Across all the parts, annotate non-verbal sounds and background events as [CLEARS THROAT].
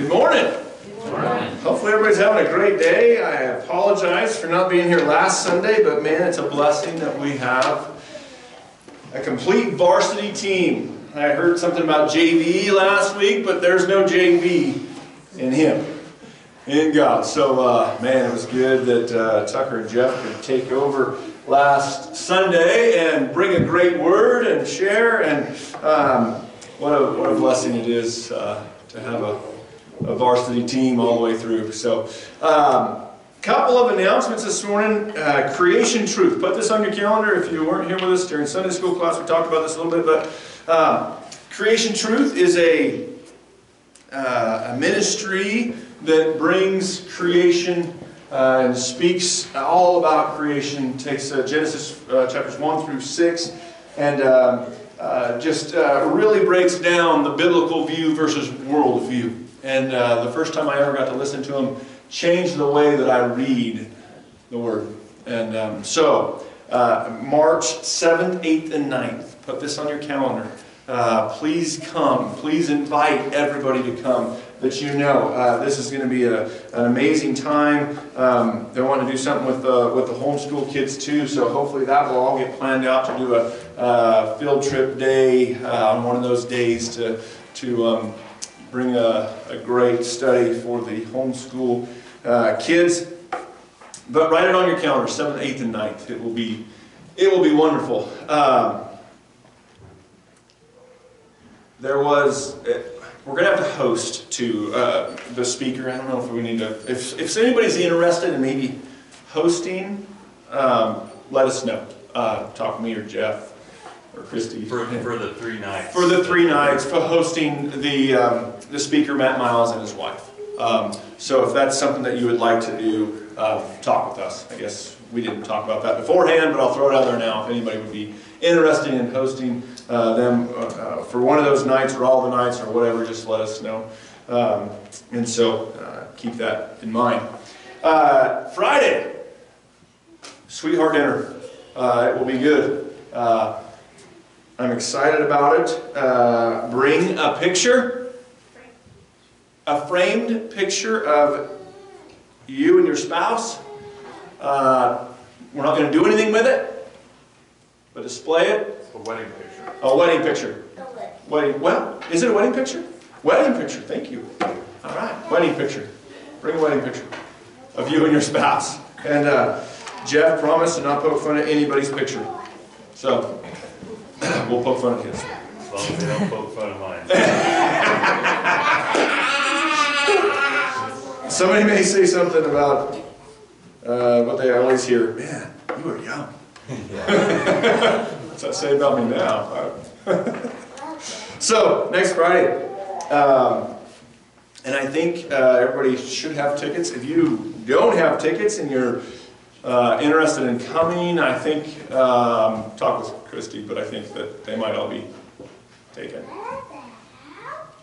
Good morning. Hopefully everybody's having a great day. I apologize for not being here last Sunday, but man, it's a blessing that we have a complete varsity team. I heard something about JV last week, but there's no JV in him, in God. So, uh, man, it was good that uh, Tucker and Jeff could take over last Sunday and bring a great word and share. And um, what, a, what a blessing it is uh, to have a, a, varsity team all the way through. So, um, couple of announcements this morning. Uh, creation truth. Put this on your calendar if you weren't here with us during Sunday school class. We talked about this a little bit, but um, creation truth is a, uh, a ministry that brings creation uh, and speaks all about creation. Takes uh, Genesis uh, chapters 1 through 6 and um, uh, just really breaks down the biblical view versus world view. And uh, the first time I ever got to listen to him changed the way that I read the Word. And um, so, March 7th, 8th, and 9th, put this on your calendar. please come. Please invite everybody to come that you know. Uh, this is going to be a, an amazing time. Um, they want to do something with the, with the homeschool kids too, so hopefully that will all get planned out to do a uh, field trip day uh, on one of those days to, to um, bring a, a, great study for the homeschool uh, kids. But write it on your calendar, 7th, 8th, and 9th. It will be, it will be wonderful. Um, there was we're going to have to host to uh, the speaker. I don't know if we need to. If, if anybody's interested in maybe hosting, um, let us know. Uh, talk to me or Jeff or Christy. For, for the three nights. For the three nights, for hosting the, um, the speaker, Matt Miles, and his wife. Um, so if that's something that you would like to do, uh, talk with us. I guess we didn't talk about that beforehand, but I'll throw it out there now if anybody would be interested in hosting uh, them uh, uh, for one of those nights or all the nights or whatever, just let us know. Um, and so uh, keep that in mind. Uh, Friday, sweetheart dinner. it will be good. I'm excited about it. bring a picture, a framed picture of you and your spouse. Uh, we're not going to do anything with it, but display it. A wedding picture. A wedding picture. Wedding. Well, is it a wedding picture? Wedding picture. Thank you. All right. Wedding picture. Bring a wedding picture of you and your spouse. And uh, Jeff promised to not poke fun at anybody's picture. So [COUGHS] we'll poke fun at his. As long as they don't poke fun at mine. [LAUGHS] Somebody may say something about uh, what they always hear. Man, you were young. [LAUGHS] [LAUGHS] What's that say about me now? so, next Friday. Um, and I think uh, everybody should have tickets. If you don't have tickets and you're uh, interested in coming, I think, um, talk with Christy, but I think that they might all be taken.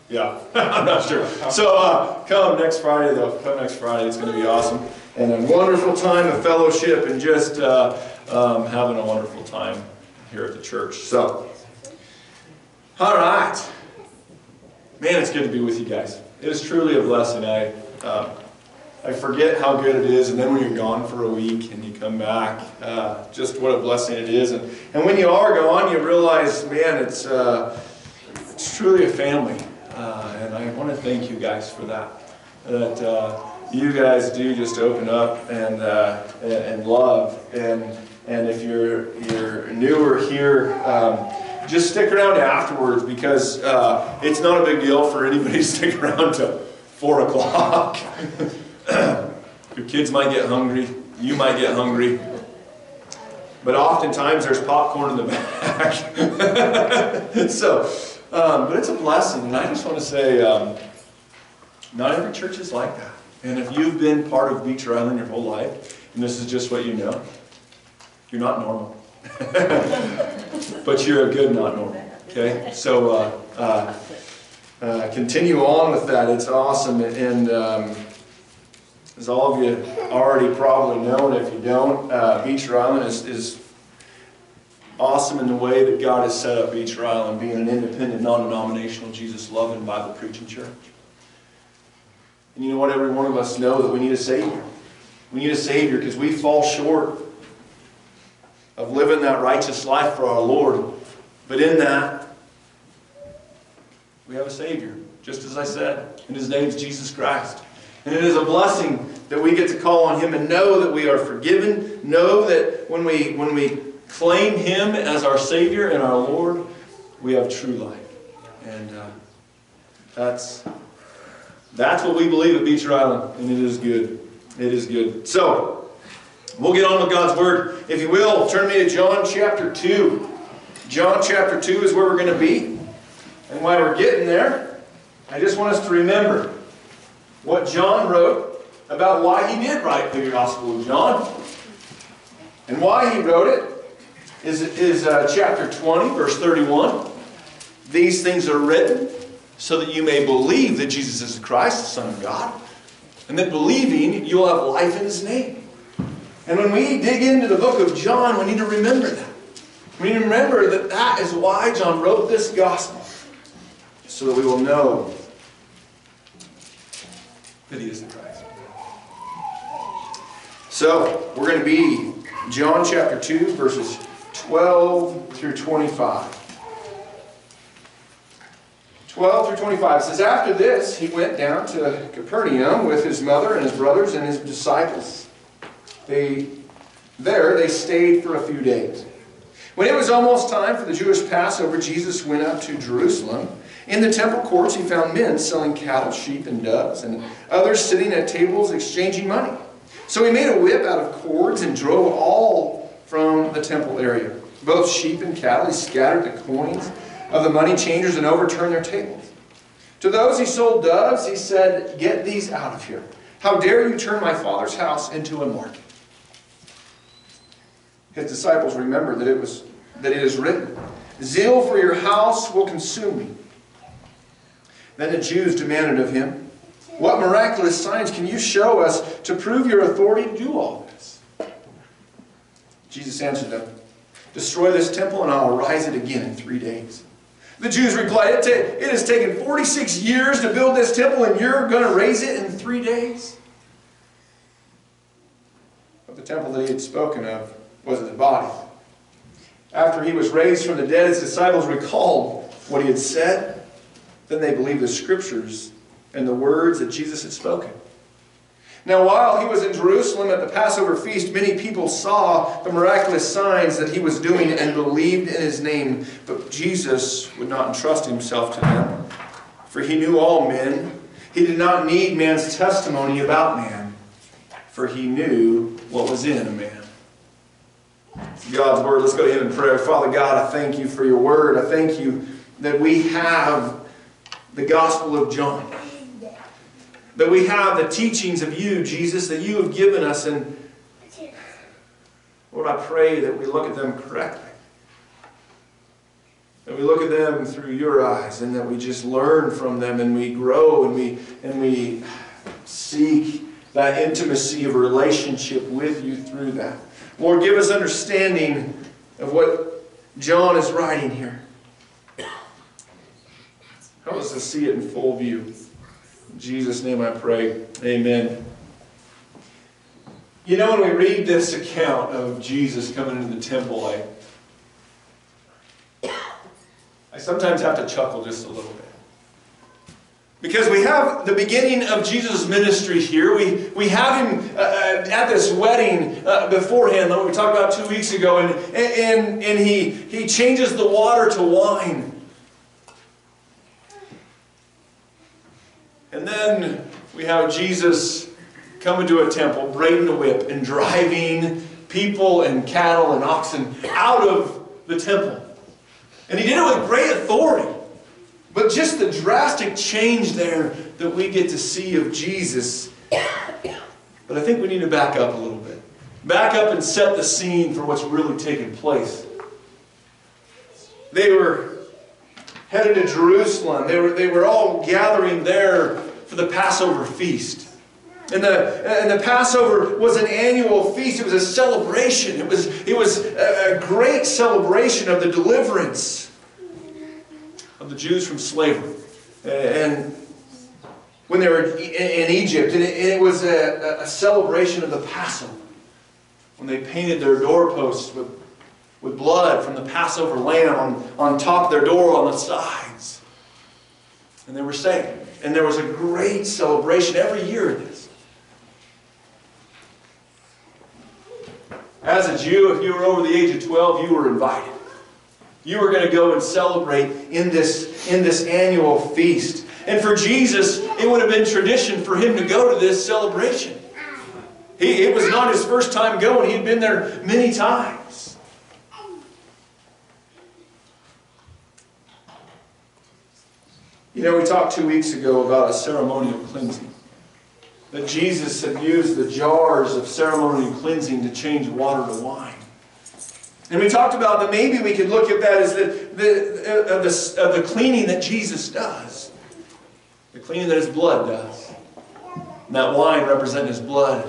Yeah, [LAUGHS] I'm not sure. So uh, come next Friday, though. Come next Friday. It's going to be awesome. And a wonderful time of fellowship and just uh, um, having a wonderful time here at the church. So, all right. Man, it's good to be with you guys. It is truly a blessing. I, uh, I forget how good it is, and then when you're gone for a week and you come back, uh, just what a blessing it is. And, and when you are gone, you realize, man, it's, uh, it's truly a family. Uh, and I want to thank you guys for that. That uh, you guys do just open up and, uh, and love. And and if you're, you're newer here, um, just stick around afterwards because uh, it's not a big deal for anybody to [LAUGHS] stick around to 4 o'clock. [LAUGHS] [CLEARS THROAT] Your kids might get hungry. You might get hungry. But oftentimes there's popcorn in the [LAUGHS] back. [LAUGHS] so, um, but it's a blessing. And I just want to say, um, not every church is like that. And if you've been part of Beecher Island your whole life, and this is just what you know, you're not normal. [LAUGHS] but you're a good not normal. Okay? So uh, uh, uh, continue on with that. It's awesome. And um, as all of you already probably know, and if you don't, uh, Beecher Island is, is awesome in the way that God has set up Beecher Island, being an independent, non-denominational, Jesus-loving, Bible-preaching church. And you know what? Every one of us know that we need a Savior. We need a Savior because we fall short of living that righteous life for our Lord. But in that, we have a Savior, just as I said. And His name is Jesus Christ. And it is a blessing that we get to call on Him and know that we are forgiven. Know that when we, when we claim Him as our Savior and our Lord, we have true life. And uh, that's, that's what we believe at Beecher Island, and it is good. It is good. So, we'll get on with God's Word. If you will, turn me to John chapter 2. John chapter 2 is where we're going to be. And while we're getting there, I just want us to remember what John wrote about why he did write the Gospel of John. And why he wrote it is, is uh, chapter 20, verse 31. These things are written so that you may believe that Jesus is the Christ, the Son of God, and that believing you'll have life in His name. And when we dig into the book of John, we need to remember that. We need to remember that that is why John wrote this gospel, so that we will know that He is the Christ. So, we're going to be John chapter 2, verses 12 through 25. 12 through 25 says, After this, he went down to Capernaum with his mother and his brothers and his disciples. They, there they stayed for a few days. When it was almost time for the Jewish Passover, Jesus went up to Jerusalem. In the temple courts, he found men selling cattle, sheep, and doves, and others sitting at tables exchanging money. So he made a whip out of cords and drove all from the temple area, both sheep and cattle. He scattered the coins of the money changers and overturned their tables. To those he sold doves, he said, Get these out of here. How dare you turn my father's house into a market? His disciples remembered that it was that it is written, Zeal for your house will consume me. Then the Jews demanded of him, What miraculous signs can you show us to prove your authority to do all this? Jesus answered them, Destroy this temple and I'll rise it again in three days. The Jews replied, It, it has taken 46 years to build this temple and you're going to raise it in three days? But the temple that he had spoken of was his body. After he was raised from the dead, his disciples recalled what he had said. Then they believed the scriptures and the words that Jesus had spoken. Now, while he was in Jerusalem at the Passover feast, many people saw the miraculous signs that he was doing and believed in his name. But Jesus would not entrust himself to them, for he knew all men. He did not need man's testimony about man, for he knew what was in a man. God's word. Let's go to him in prayer. Father God, I thank you for your word. I thank you that we have the Gospel of John. That we have the teachings of you, Jesus, that you have given us. And Lord, I pray that we look at them correctly. That we look at them through your eyes and that we just learn from them and we grow and we, and we seek that intimacy of relationship with you through that. Lord, give us understanding of what John is writing here. Help us to see it in full view. Jesus' name I pray. Amen. You know, when we read this account of Jesus coming into the temple, I, I sometimes have to chuckle just a little bit. Because we have the beginning of Jesus' ministry here. We, we have him uh, uh, at this wedding uh, beforehand, that we talked about two weeks ago, and, and, and he, he changes the water to wine. And then we have Jesus coming to a temple, braiding a whip, and driving people and cattle and oxen out of the temple. And he did it with great authority. But just the drastic change there that we get to see of Jesus. But I think we need to back up a little bit. Back up and set the scene for what's really taking place. They were headed to Jerusalem. They were, they were all gathering there for the Passover feast. And the, and the Passover was an annual feast. It was a celebration. It was, it was a, a great celebration of the deliverance of the Jews from slavery. And when they were in Egypt, and it, it was a, a celebration of the Passover. When they painted their doorposts with, with blood from the Passover lamb on, on top of their door on the sides. And they were saved. And there was a great celebration every year of this. As a Jew, if you were over the age of 12, you were invited. You were going to go and celebrate in this, in this annual feast. And for Jesus, it would have been tradition for him to go to this celebration. He, it was not his first time going, he had been there many times. You know, we talked two weeks ago about a ceremonial cleansing. That Jesus had used the jars of ceremonial cleansing to change water to wine. And we talked about that maybe we could look at that as the, the, uh, the, uh, the cleaning that Jesus does. The cleaning that his blood does. And that wine representing his blood.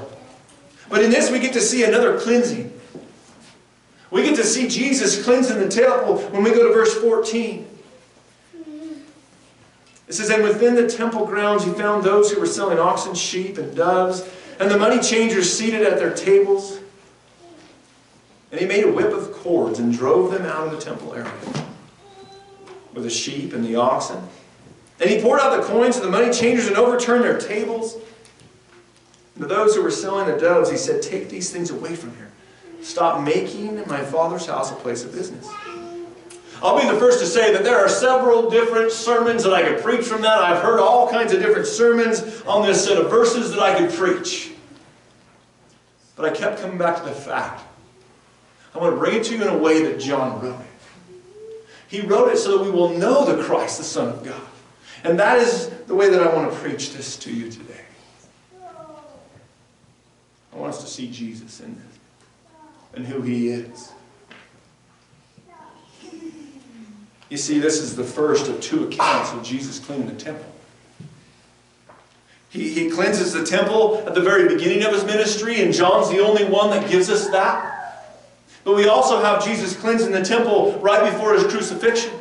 But in this we get to see another cleansing. We get to see Jesus cleansing the temple when we go to verse 14. It says, And within the temple grounds he found those who were selling oxen, sheep, and doves, and the money changers seated at their tables. And he made a whip of cords and drove them out of the temple area with the sheep and the oxen. And he poured out the coins of the money changers and overturned their tables. And to those who were selling the doves, he said, Take these things away from here. Stop making my father's house a place of business. I'll be the first to say that there are several different sermons that I could preach from that. I've heard all kinds of different sermons on this set of verses that I could preach. But I kept coming back to the fact. I want to bring it to you in a way that John wrote it. He wrote it so that we will know the Christ, the Son of God. And that is the way that I want to preach this to you today. I want us to see Jesus in this and who he is. You see, this is the first of two accounts of Jesus cleaning the temple. He, he cleanses the temple at the very beginning of his ministry, and John's the only one that gives us that. But we also have Jesus cleansing the temple right before his crucifixion.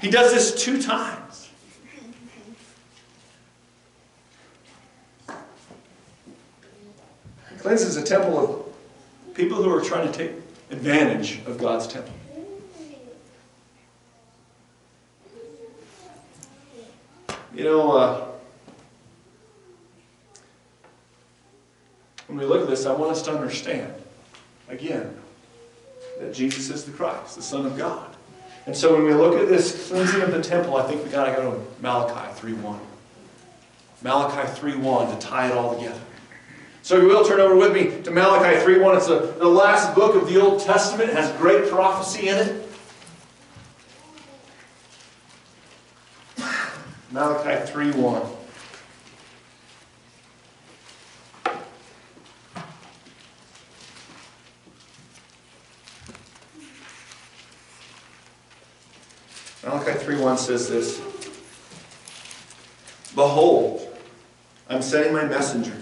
He does this two times. He cleanses the temple of people who are trying to take advantage of God's temple. You know, uh, when we look at this, I want us to understand, again, that Jesus is the Christ, the Son of God. And so when we look at this cleansing of the temple, I think we've got to go to Malachi 3.1. Malachi 3.1 to tie it all together. So if you will, turn over with me to Malachi 3.1. It's the, the last book of the Old Testament. It has great prophecy in it. Malachi 3.1. Malachi 3.1 says this. Behold, I'm sending my messenger,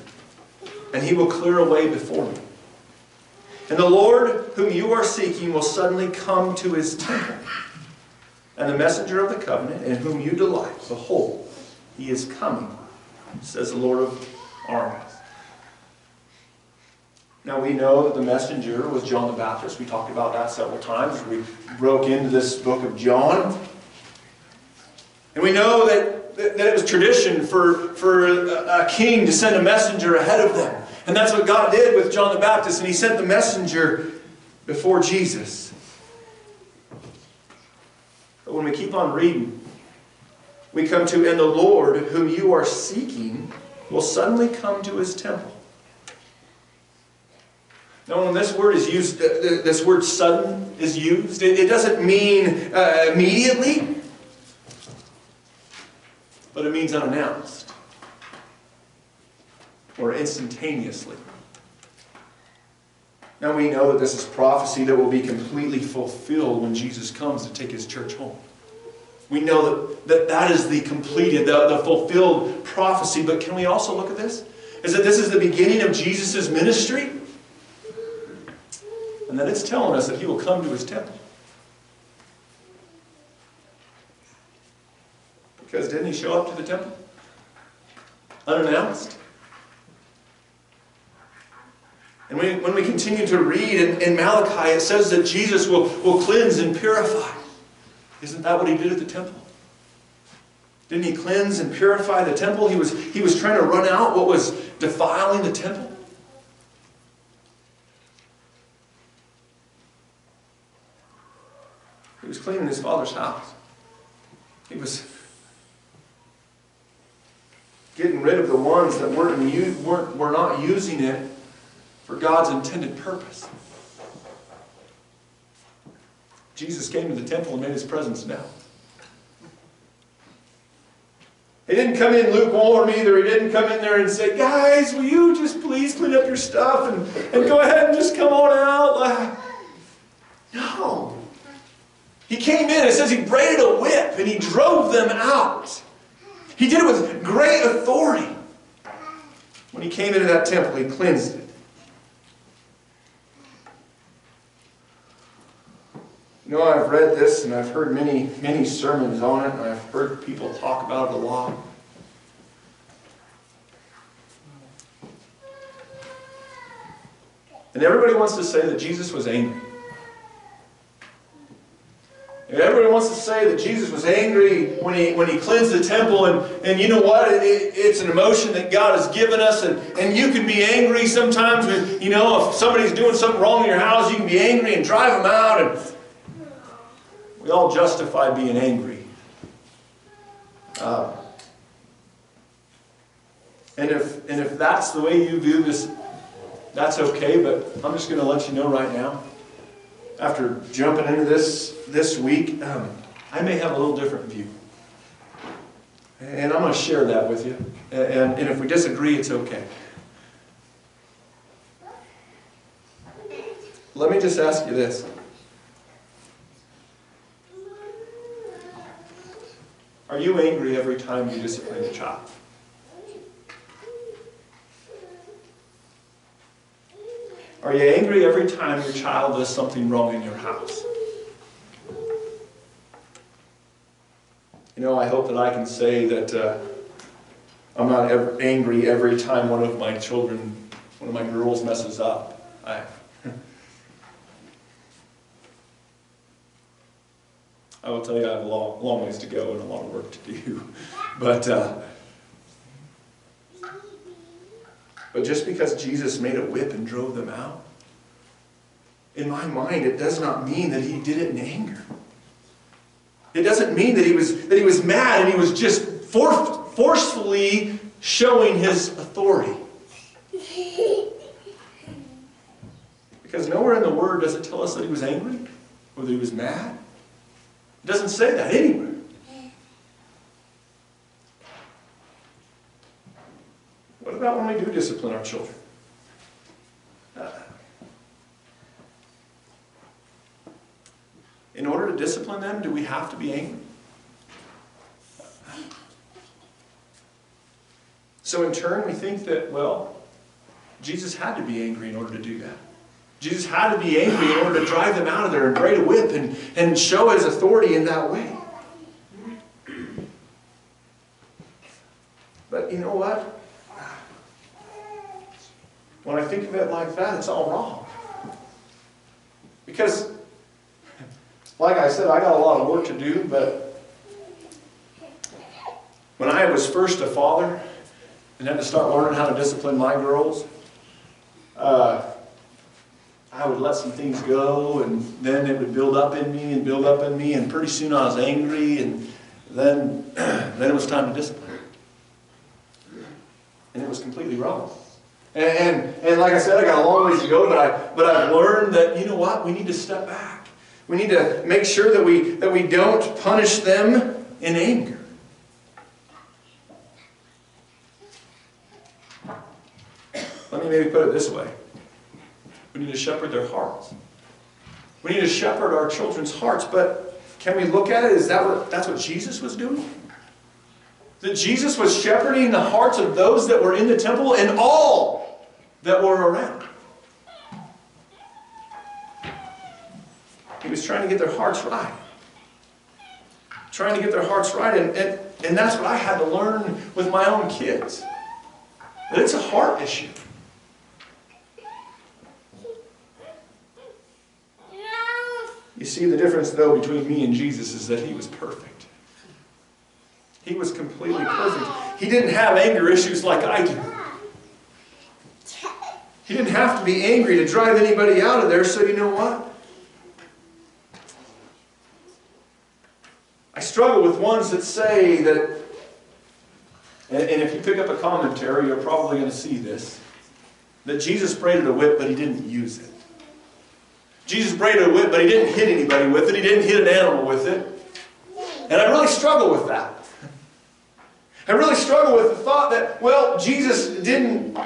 and he will clear a way before me. And the Lord whom you are seeking will suddenly come to his temple. And the messenger of the covenant, in whom you delight, behold, he is coming, says the Lord of armies. Now we know that the messenger was John the Baptist. We talked about that several times. We broke into this book of John. And we know that, that it was tradition for, for a, a king to send a messenger ahead of them. And that's what God did with John the Baptist. And he sent the messenger before Jesus. But when we keep on reading, we come to, and the Lord whom you are seeking will suddenly come to his temple. Now, when this word is used, this word sudden is used, it doesn't mean uh, immediately, but it means unannounced or instantaneously. Now we know that this is prophecy that will be completely fulfilled when Jesus comes to take his church home. We know that that, that is the completed, the, the fulfilled prophecy, but can we also look at this? Is that this is the beginning of Jesus' ministry? And that it's telling us that he will come to his temple. Because didn't he show up to the temple? unannounced. And when, when we continue to read in, in Malachi, it says that Jesus will, will cleanse and purify. Isn't that what he did at the temple? Didn't he cleanse and purify the temple? He was, he was trying to run out what was defiling the temple. He was cleaning his father's house. He was getting rid of the ones that weren't, weren't, were not using it for God's intended purpose. Jesus came to the temple and made his presence known. He didn't come in lukewarm either. He didn't come in there and say, guys, will you just please clean up your stuff and, and go ahead and just come on out? Uh, no. He came in, it says he braided a whip and he drove them out. He did it with great authority. When he came into that temple, he cleansed it. You know, I've read this and I've heard many, many sermons on it, and I've heard people talk about it a lot. And everybody wants to say that Jesus was angry. Everybody wants to say that Jesus was angry when he, when he cleansed the temple, and, and you know what? It, it, it's an emotion that God has given us, and, and you can be angry sometimes. When, you know, if somebody's doing something wrong in your house, you can be angry and drive them out, and we all justify being angry. Uh, and if and if that's the way you view this, that's okay. But I'm just going to let you know right now. After jumping into this this week, um, I may have a little different view, and I'm going to share that with you. And, and if we disagree, it's okay. Let me just ask you this. Are you angry every time you discipline a child? Are you angry every time your child does something wrong in your house? You know, I hope that I can say that uh, I'm not ever angry every time one of my children, one of my girls messes up. I, I will tell you I have a long, long ways to go and a lot of work to do. [LAUGHS] But, uh, but just because Jesus made a whip and drove them out, in my mind, it does not mean that he did it in anger. It doesn't mean that he was, that he was mad and he was just for, forcefully showing his authority. Because nowhere in the Word does it tell us that he was angry or that he was mad. It doesn't say that anywhere. What about when we do discipline our children? Uh, in order to discipline them, do we have to be angry? So, in turn, we think that, well, Jesus had to be angry in order to do that. Jesus had to be angry in order to drive them out of there and braid a whip and, and show his authority in that way. But you know what? When I think of it like that, it's all wrong. Because, like I said, I got a lot of work to do, but when I was first a father and had to start learning how to discipline my girls, uh, I would let some things go, and then it would build up in me and build up in me, and pretty soon I was angry, and then, [CLEARS THROAT] then it was time to discipline. And it was completely wrong. And, and, and like I said, I got a long ways to go, but, I, but I've learned that, you know what, we need to step back. We need to make sure that we, that we don't punish them in anger. Let me maybe put it this way. We need to shepherd their hearts. We need to shepherd our children's hearts, but can we look at it? Is that what that's what Jesus was doing? That Jesus was shepherding the hearts of those that were in the temple and all that were around. He was trying to get their hearts right. Trying to get their hearts right, and, and, and that's what I had to learn with my own kids. That it's a heart issue. You see, the difference, though, between me and Jesus is that he was perfect. He was completely perfect. He didn't have anger issues like I do. He didn't have to be angry to drive anybody out of there, so you know what? I struggle with ones that say that, and, if you pick up a commentary, you're probably going to see this, that Jesus braided a whip, but he didn't use it. Jesus braided a whip, but he didn't hit anybody with it. He didn't hit an animal with it. And I really struggle with that. I really struggle with the thought that, well, Jesus didn't.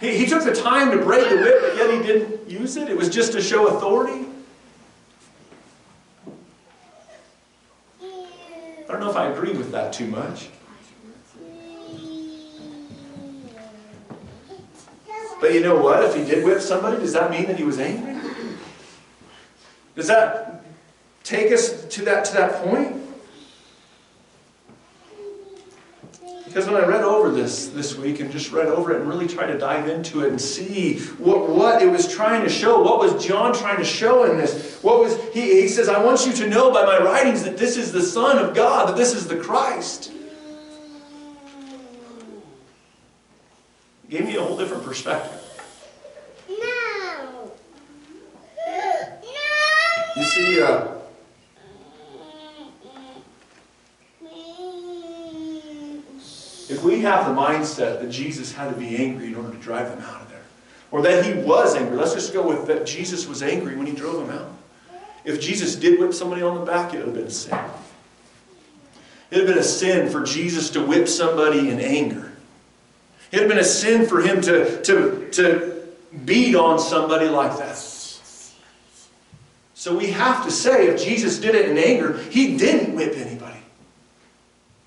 He, he took the time to break the whip, but yet he didn't use it. It was just to show authority. I don't know if I agree with that too much. But you know what? If he did whip somebody, does that mean that he was angry? Does that take us to that, to that point? Because when I read over this this week and just read over it and really tried to dive into it and see what, what it was trying to show, what was John trying to show in this? What was he, he says, I want you to know by my writings that this is the Son of God, that this is the Christ. It gave me a whole different perspective. You see, uh, if we have the mindset that Jesus had to be angry in order to drive them out of there, or that he was angry, let's just go with that Jesus was angry when he drove them out. If Jesus did whip somebody on the back, it would have been a sin. It would have been a sin for Jesus to whip somebody in anger. It would have been a sin for him to, to, to beat on somebody like that. So we have to say if Jesus did it in anger, he didn't whip anybody.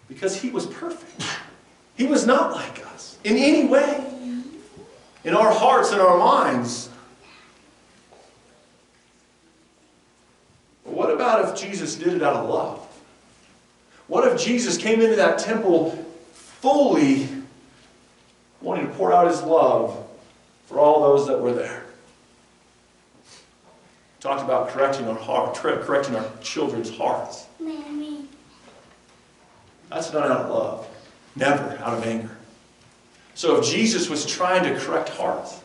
Because he was perfect. He was not like us in any way. In our hearts and our minds. But what about if Jesus did it out of love? What if Jesus came into that temple fully wanting to pour out his love for all those that were there? Talked about correcting our heart, correcting our children's hearts. Mommy. That's not out of love. Never out of anger. So if Jesus was trying to correct hearts,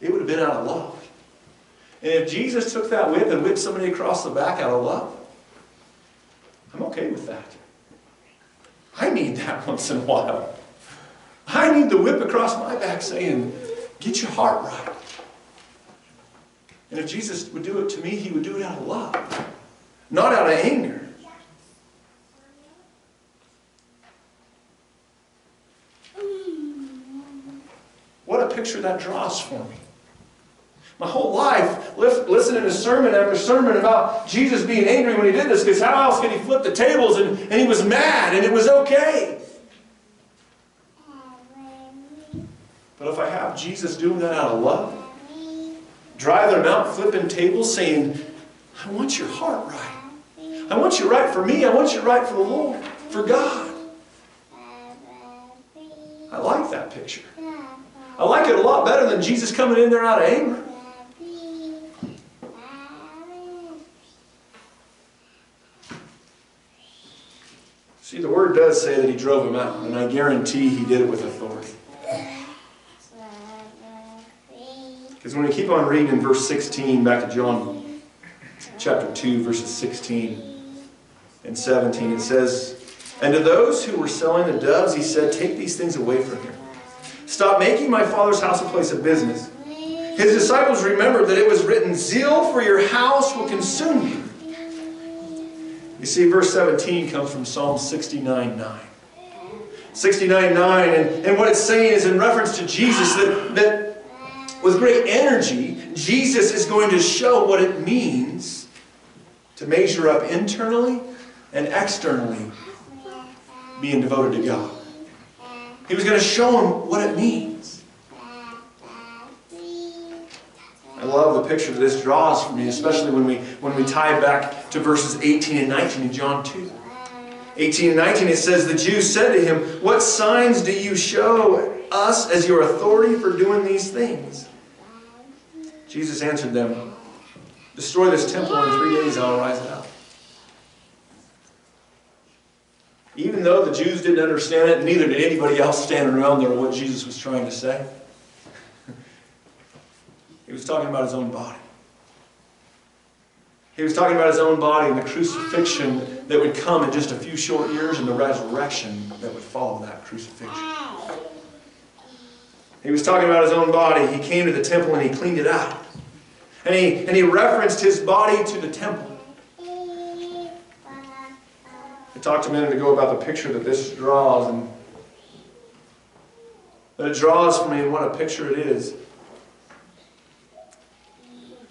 it would have been out of love. And if Jesus took that whip and whipped somebody across the back out of love, I'm okay with that. I need that [LAUGHS] once in a while. I need the whip across my back saying, get your heart right. And if Jesus would do it to me, he would do it out of love, not out of anger. What a picture that draws for me. My whole life, listening to sermon after sermon about Jesus being angry when he did this, because how else could he flip the tables and, and he was mad and it was okay? But if I have Jesus doing that out of love, driving them out, flipping tables, saying, I want your heart right. I want you right for me. I want you right for the Lord, for God. I like that picture. I like it a lot better than Jesus coming in there out of anger. See, the word does say that he drove him out, and I guarantee he did it with authority. Because when we keep on reading in verse 16, back to John chapter 2, verses 16 and 17, it says, And to those who were selling the doves, he said, Take these things away from here. Stop making my father's house a place of business. His disciples remembered that it was written, Zeal for your house will consume you. You see, verse 17 comes from Psalm 69 9. 69 9, and, and what it's saying is in reference to Jesus that, that with great energy, Jesus is going to show what it means to measure up internally and externally being devoted to God. He was going to show him what it means. I love the picture that this draws for me, especially when we, when we tie back to verses 18 and 19 in John 2. 18 and 19, it says, The Jews said to him, What signs do you show us as your authority for doing these things? Jesus answered them, Destroy this temple, and in three days I will rise it up. Even though the Jews didn't understand it, neither did anybody else standing around there what Jesus was trying to say. He was talking about his own body. He was talking about his own body and the crucifixion that would come in just a few short years and the resurrection that would follow that crucifixion. He was talking about his own body. He came to the temple and he cleaned it out. And he, and he referenced his body to the temple. I talked a minute ago about the picture that this draws and that it draws for me and what a picture it is.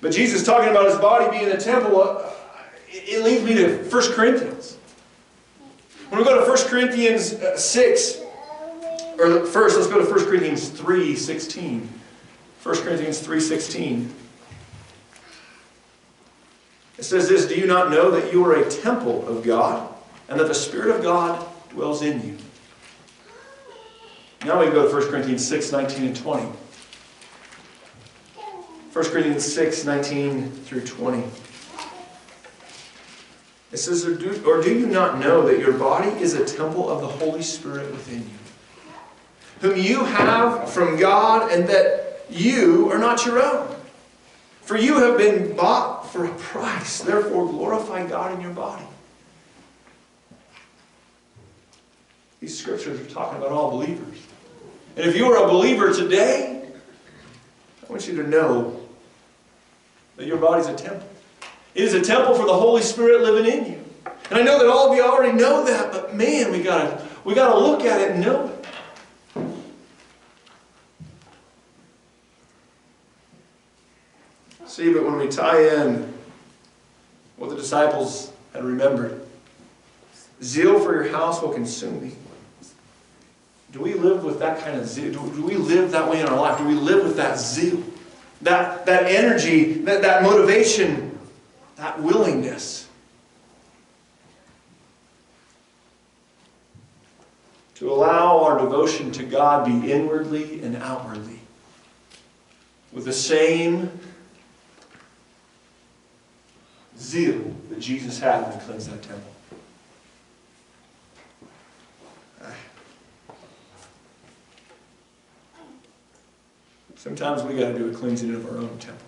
But Jesus talking about his body being the temple, uh, it leads me to 1 Corinthians. When we go to 1 Corinthians uh, 6, or first, let's go to 1 Corinthians 3, 16. 1 Corinthians 3, 16. It says this, Do you not know that you are a temple of God, and that the Spirit of God dwells in you? Now we go to 1 Corinthians 6, 19 and 20. 1 Corinthians 6, 19 through 20. It says, or do, or do you not know that your body is a temple of the Holy Spirit within you, whom you have from God, and that you are not your own? For you have been bought for a price. Therefore, glorify God in your body. These scriptures are talking about all believers. And if you are a believer today, I want you to know that your body's a temple. It is a temple for the Holy Spirit living in you. And I know that all of you already know that, but man, we gotta we gotta look at it and know it. See, but when we tie in what the disciples had remembered, zeal for your house will consume me. Do we live with that kind of zeal? Do, do we live that way in our life? Do we live with that zeal? That, that energy, that, that motivation, that willingness to allow our devotion to God be inwardly and outwardly with the same zeal that Jesus had when he cleansed that temple. Sometimes we got to do a cleansing of our own temple.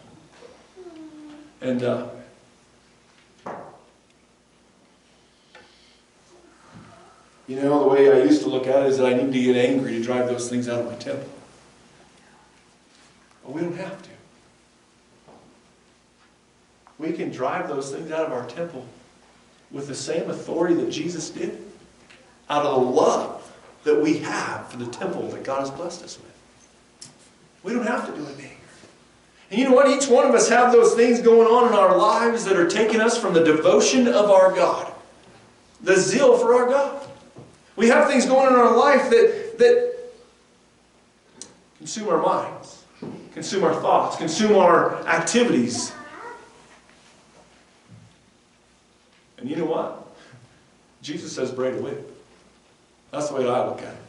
And uh, you know, the way I used to look at it is that I need to get angry to drive those things out of my temple. But we don't have to. We can drive those things out of our temple with the same authority that Jesus did, out of the love that we have for the temple that God has blessed us with. We don't have to do it in. And you know what? Each one of us have those things going on in our lives that are taking us from the devotion of our God, the zeal for our God. We have things going on in our life that, that consume our minds, consume our thoughts, consume our activities. And you know what? Jesus says, braid a whip. That's the way I look at it.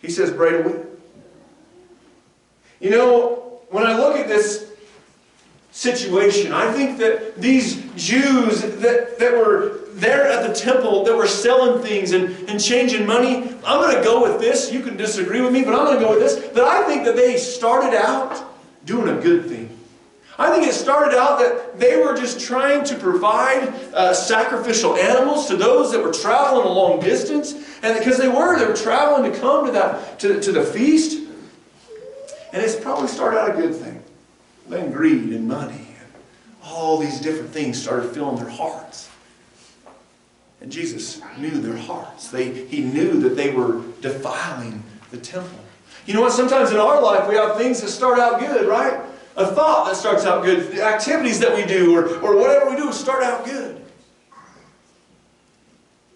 He says, braid a whip. You know, when I look at this situation, I think that these Jews that, that were there at the temple, that were selling things and, and changing money, I'm going to go with this. You can disagree with me, but I'm going to go with this. That I think that they started out doing a good thing. I think it started out that they were just trying to provide uh, sacrificial animals to those that were traveling a long distance. And because they were, they were traveling to come to, that, to, to the feast. And it's probably started out a good thing. Then greed and money and all these different things started filling their hearts. And Jesus knew their hearts. They, he knew that they were defiling the temple. You know what? Sometimes in our life we have things that start out good, right? A thought that starts out good. The activities that we do or, or whatever we do start out good.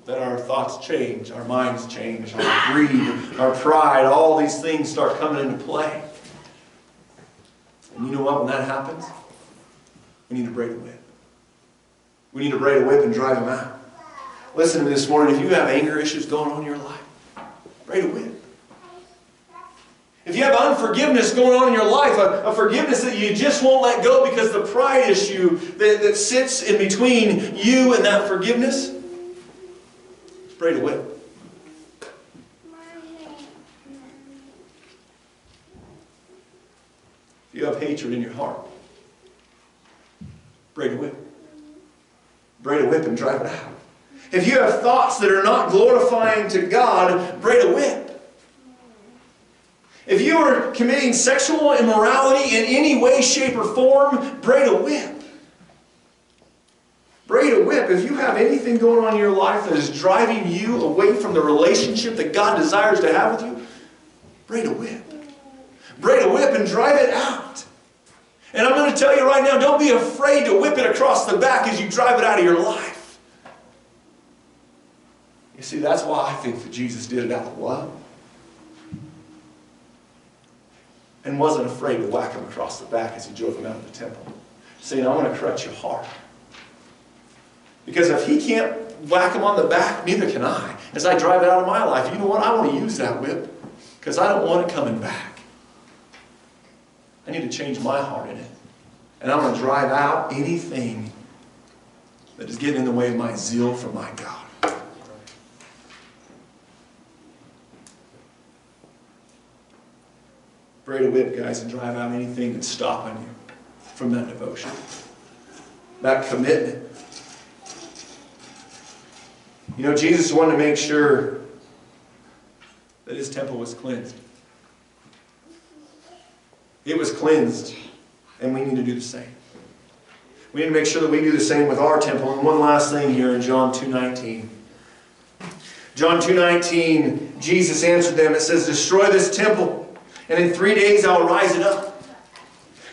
Then our thoughts change, our minds change, our [COUGHS] greed, our pride, all these things start coming into play. And you know what? When that happens, we need to break a whip. We need to break a whip and drive them out. Listen to me this morning. If you have anger issues going on in your life, pray a win. If you have unforgiveness going on in your life, a, a, forgiveness that you just won't let go because the pride issue that, that sits in between you and that forgiveness, pray to win. If you have hatred in your heart, pray to whip. Pray to whip and drive it out. If you have thoughts that are not glorifying to God, pray to whip. You are committing sexual immorality in any way, shape, or form, pray a whip. Pray a whip. If you have anything going on in your life that is driving you away from the relationship that God desires to have with you, pray a whip. Pray a whip and drive it out. And I'm going to tell you right now, don't be afraid to whip it across the back as you drive it out of your life. You see, that's why I think that Jesus did it out of love. And wasn't afraid to whack him across the back as he drove him out of the temple, saying, I want to correct your heart. Because if he can't whack him on the back, neither can I. As I drive it out of my life, you know what? I want to use that whip because I don't want it coming back. I need to change my heart in it. And I want to drive out anything that is getting in the way of my zeal for my God. Pray to whip, guys, and drive out anything that's stopping you from that devotion, that commitment. You know, Jesus wanted to make sure that his temple was cleansed. It was cleansed, and we need to do the same. We need to make sure that we do the same with our temple. And one last thing here in John 2.19. John 2.19, Jesus answered them. It says, Destroy this temple and in three days I'll rise it up.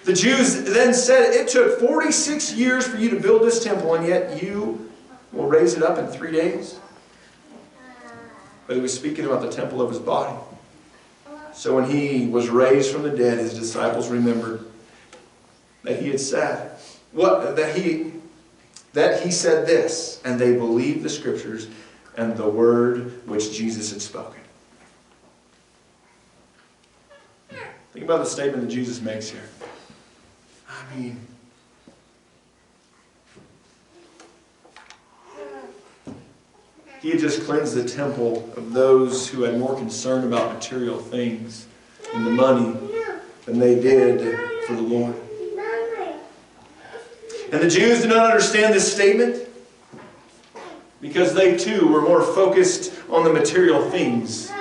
The Jews then said, It took 46 years for you to build this temple, and yet you will raise it up in three days. But he was speaking about the temple of his body. So when he was raised from the dead, his disciples remembered that he had said, what that he that he said this, and they believed the scriptures and the word which Jesus had spoken. Think about the statement that Jesus makes here. I mean, he had just cleansed the temple of those who had more concern about material things and the money than they did for the Lord. And the Jews did not understand this statement because they too were more focused on the material things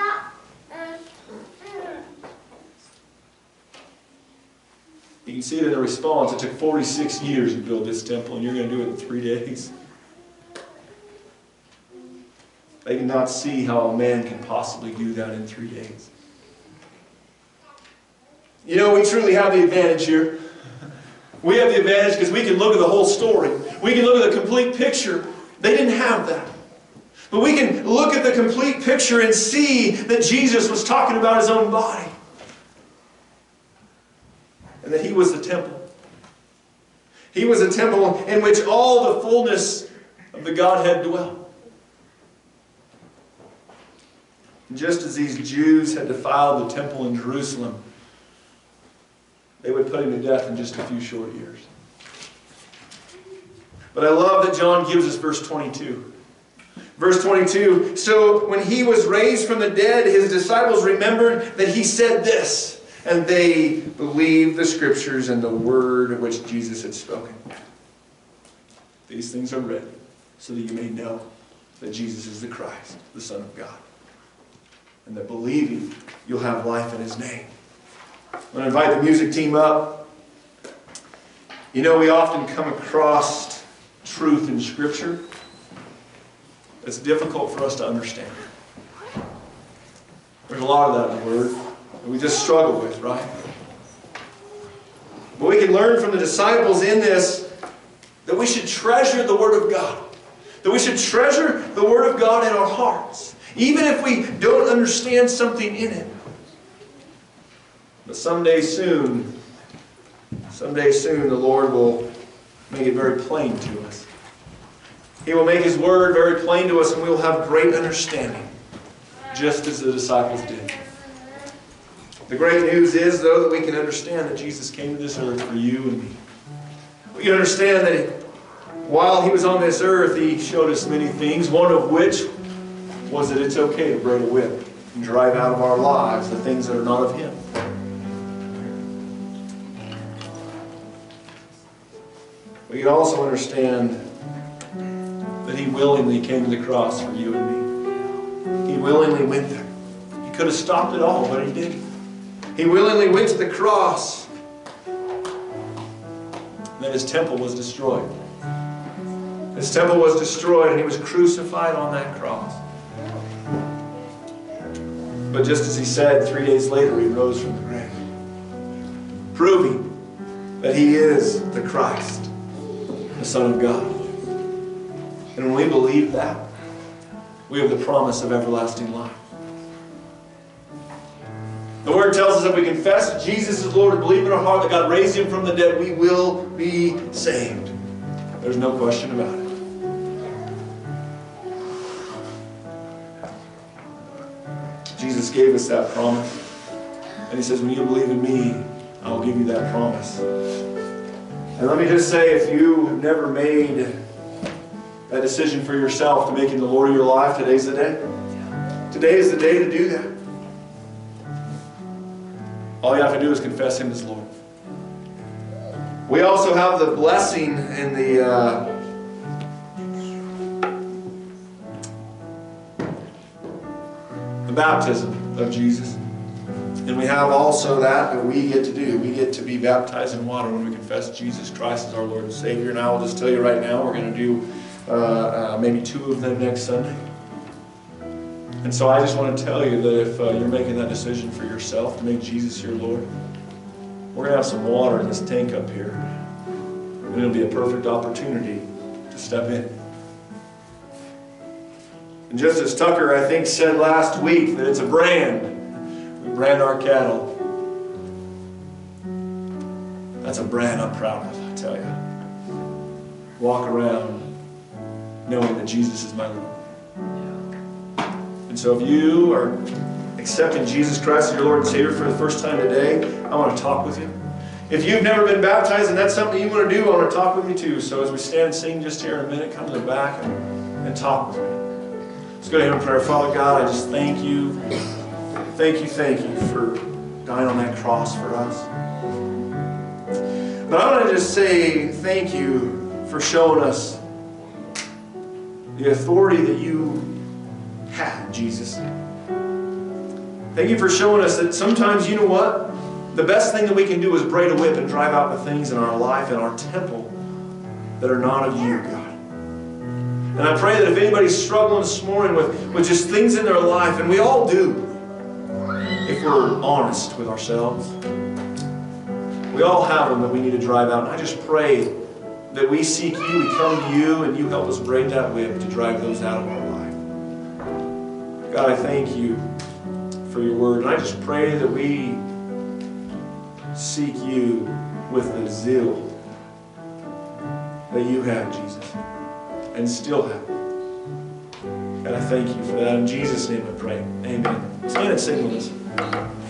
You can see it in the response. It took 46 years to build this temple, and you're going to do it in three [LAUGHS] days. They cannot see how a man can possibly do that in three days. You know, we truly have the advantage here. We have the advantage because we can look at the whole story. We can look at the complete picture. They didn't have that. But we can look at the complete picture and see that Jesus was talking about his own body and that he was the temple. He was a temple in which all the fullness of the Godhead dwelt. just as these Jews had defiled the temple in Jerusalem, they would put him to death in just a few short years. But I love that John gives us verse 22. Verse 22 So when he was raised from the dead, his disciples remembered that he said this and they believed the scriptures and the word which Jesus had spoken. These things are written so that you may know that Jesus is the Christ, the Son of God. And that believing you'll have life in his name. I'm going to invite the music team up. You know, we often come across truth in Scripture that's difficult for us to understand. There's a lot of that in the Word we just struggle with, right? But we can learn from the disciples in this that we should treasure the Word of God. That we should treasure the Word of God in our hearts, even if we don't understand something in it. But someday soon, someday soon, the Lord will make it very plain to us. He will make His word very plain to us and we will have great understanding, just as the disciples did. The great news is, though, that we can understand that Jesus came to this earth for you and me. We can understand that while He was on this earth, He showed us many things, one of which was that it's okay to braid a whip and drive out of our lives the things that are not of Him. We can also understand that He willingly came to the cross for you and me. He willingly went there. He could have stopped it all, but He didn't. He willingly went to the cross. Then His temple was destroyed. His temple was destroyed and He was crucified on that cross. But just as He said, three days later He rose from the grave, proving that He is the Christ the Son of God. And when we believe that, we have the promise of everlasting life. Word tells us that we confess Jesus is Lord and believe in our heart that God raised Him from the dead, we will be saved. There's no question about it. Jesus gave us that promise. And He says, when you believe in me, I will give you that promise. And let me just say, if you have never made that decision for yourself to make Him the Lord of your life, today's the day. Today is the day to do that. All you have to do is confess Him as Lord. We also have the blessing in the uh, the baptism of Jesus. And we have also that that we get to do. We get to be baptized in water when we confess Jesus Christ as our Lord and Savior. And I will just tell you right now, we're going to do uh, uh, maybe two of them next Sunday. And so I just want to tell you that if uh, you're making that decision for yourself to make Jesus your Lord, we're going to have some water in this tank up here. And it'll be a perfect opportunity to step in. And just as Tucker, I think, said last week, that it's a brand we brand our cattle. That's a brand I'm proud of, I tell you. Walk around knowing that Jesus is my Lord. And so if you are accepting Jesus Christ as your Lord and Savior for the first time today, I want to talk with you. If you've never been baptized and that's something you want to do, I want to talk with you too. So as we stand and sing just here in a minute, come to the back and, and talk with me. Let's go to Him in prayer. Father God, I just thank you. Thank you, thank you for dying on that cross for us. But I want to just say thank you for showing us the authority that you Jesus. Thank you for showing us that sometimes, you know what? The best thing that we can do is braid a whip and drive out the things in our life and our temple that are not of you, God. And I pray that if anybody's struggling this morning with, with just things in their life, and we all do, if we're honest with ourselves. We all have them that we need to drive out. And I just pray that we seek you, we come to you, and you help us braid that whip to drive those out of our. God, I thank you for your word. And I just pray that we seek you with the zeal that you have, Jesus, and still have. And I thank you for that. In Jesus' name I pray. Amen. Stand and sing with us.